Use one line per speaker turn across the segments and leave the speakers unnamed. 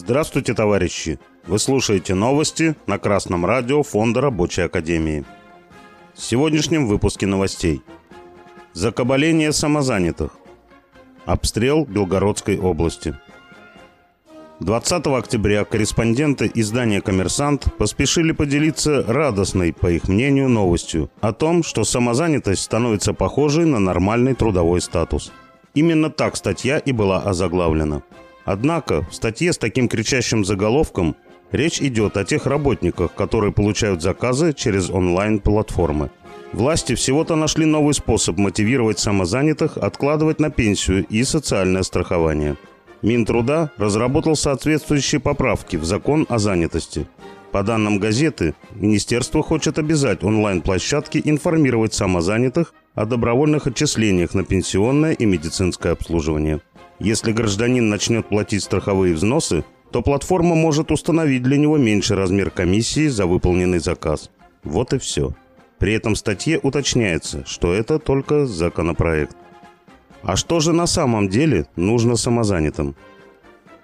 Здравствуйте, товарищи! Вы слушаете новости на Красном радио Фонда Рабочей Академии. В сегодняшнем выпуске новостей. Закабаление самозанятых. Обстрел Белгородской области. 20 октября корреспонденты издания «Коммерсант» поспешили поделиться радостной, по их мнению, новостью о том, что самозанятость становится похожей на нормальный трудовой статус. Именно так статья и была озаглавлена. Однако в статье с таким кричащим заголовком речь идет о тех работниках, которые получают заказы через онлайн-платформы. Власти всего-то нашли новый способ мотивировать самозанятых откладывать на пенсию и социальное страхование. Минтруда разработал соответствующие поправки в закон о занятости. По данным газеты, министерство хочет обязать онлайн-площадки информировать самозанятых о добровольных отчислениях на пенсионное и медицинское обслуживание. Если гражданин начнет платить страховые взносы, то платформа может установить для него меньший размер комиссии за выполненный заказ. Вот и все. При этом в статье уточняется, что это только законопроект. А что же на самом деле нужно самозанятым?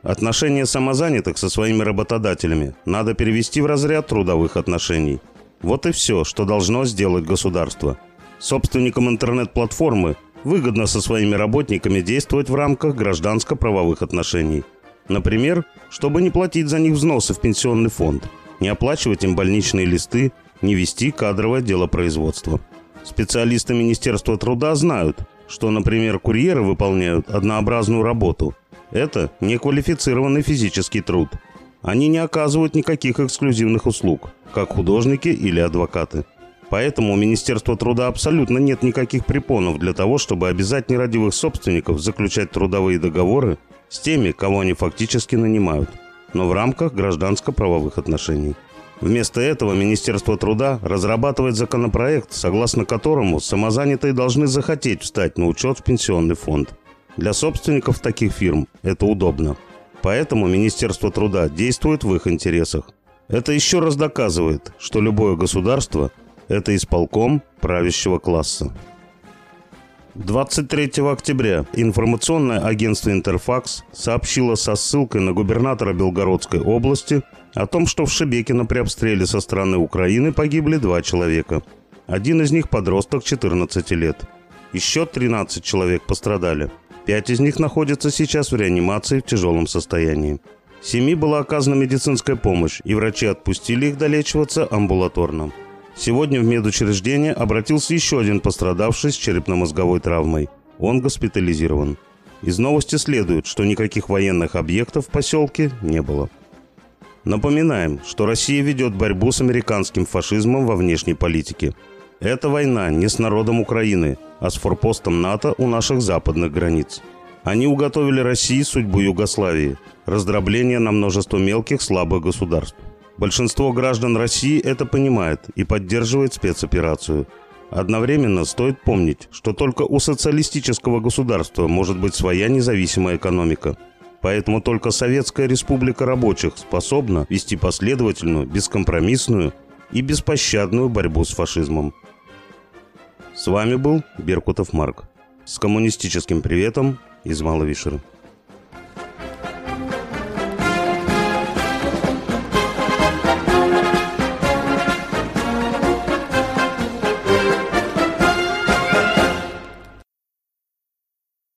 Отношения самозанятых со своими работодателями надо перевести в разряд трудовых отношений. Вот и все, что должно сделать государство. Собственникам интернет-платформы выгодно со своими работниками действовать в рамках гражданско-правовых отношений. Например, чтобы не платить за них взносы в пенсионный фонд, не оплачивать им больничные листы, не вести кадровое делопроизводство. Специалисты Министерства труда знают, что, например, курьеры выполняют однообразную работу. Это неквалифицированный физический труд. Они не оказывают никаких эксклюзивных услуг, как художники или адвокаты. Поэтому у Министерства труда абсолютно нет никаких препонов для того, чтобы обязать нерадивых собственников заключать трудовые договоры с теми, кого они фактически нанимают, но в рамках гражданско-правовых отношений. Вместо этого Министерство труда разрабатывает законопроект, согласно которому самозанятые должны захотеть встать на учет в пенсионный фонд. Для собственников таких фирм это удобно. Поэтому Министерство труда действует в их интересах. Это еще раз доказывает, что любое государство – это исполком правящего класса. 23 октября информационное агентство «Интерфакс» сообщило со ссылкой на губернатора Белгородской области о том, что в Шебекино при обстреле со стороны Украины погибли два человека. Один из них подросток 14 лет. Еще 13 человек пострадали. Пять из них находятся сейчас в реанимации в тяжелом состоянии. Семи была оказана медицинская помощь, и врачи отпустили их долечиваться амбулаторно. Сегодня в медучреждение обратился еще один пострадавший с черепно-мозговой травмой. Он госпитализирован. Из новости следует, что никаких военных объектов в поселке не было. Напоминаем, что Россия ведет борьбу с американским фашизмом во внешней политике. Эта война не с народом Украины, а с форпостом НАТО у наших западных границ. Они уготовили России судьбу Югославии, раздробление на множество мелких слабых государств. Большинство граждан России это понимает и поддерживает спецоперацию. Одновременно стоит помнить, что только у социалистического государства может быть своя независимая экономика. Поэтому только Советская Республика Рабочих способна вести последовательную, бескомпромиссную и беспощадную борьбу с фашизмом. С вами был Беркутов Марк. С коммунистическим приветом из Маловишера.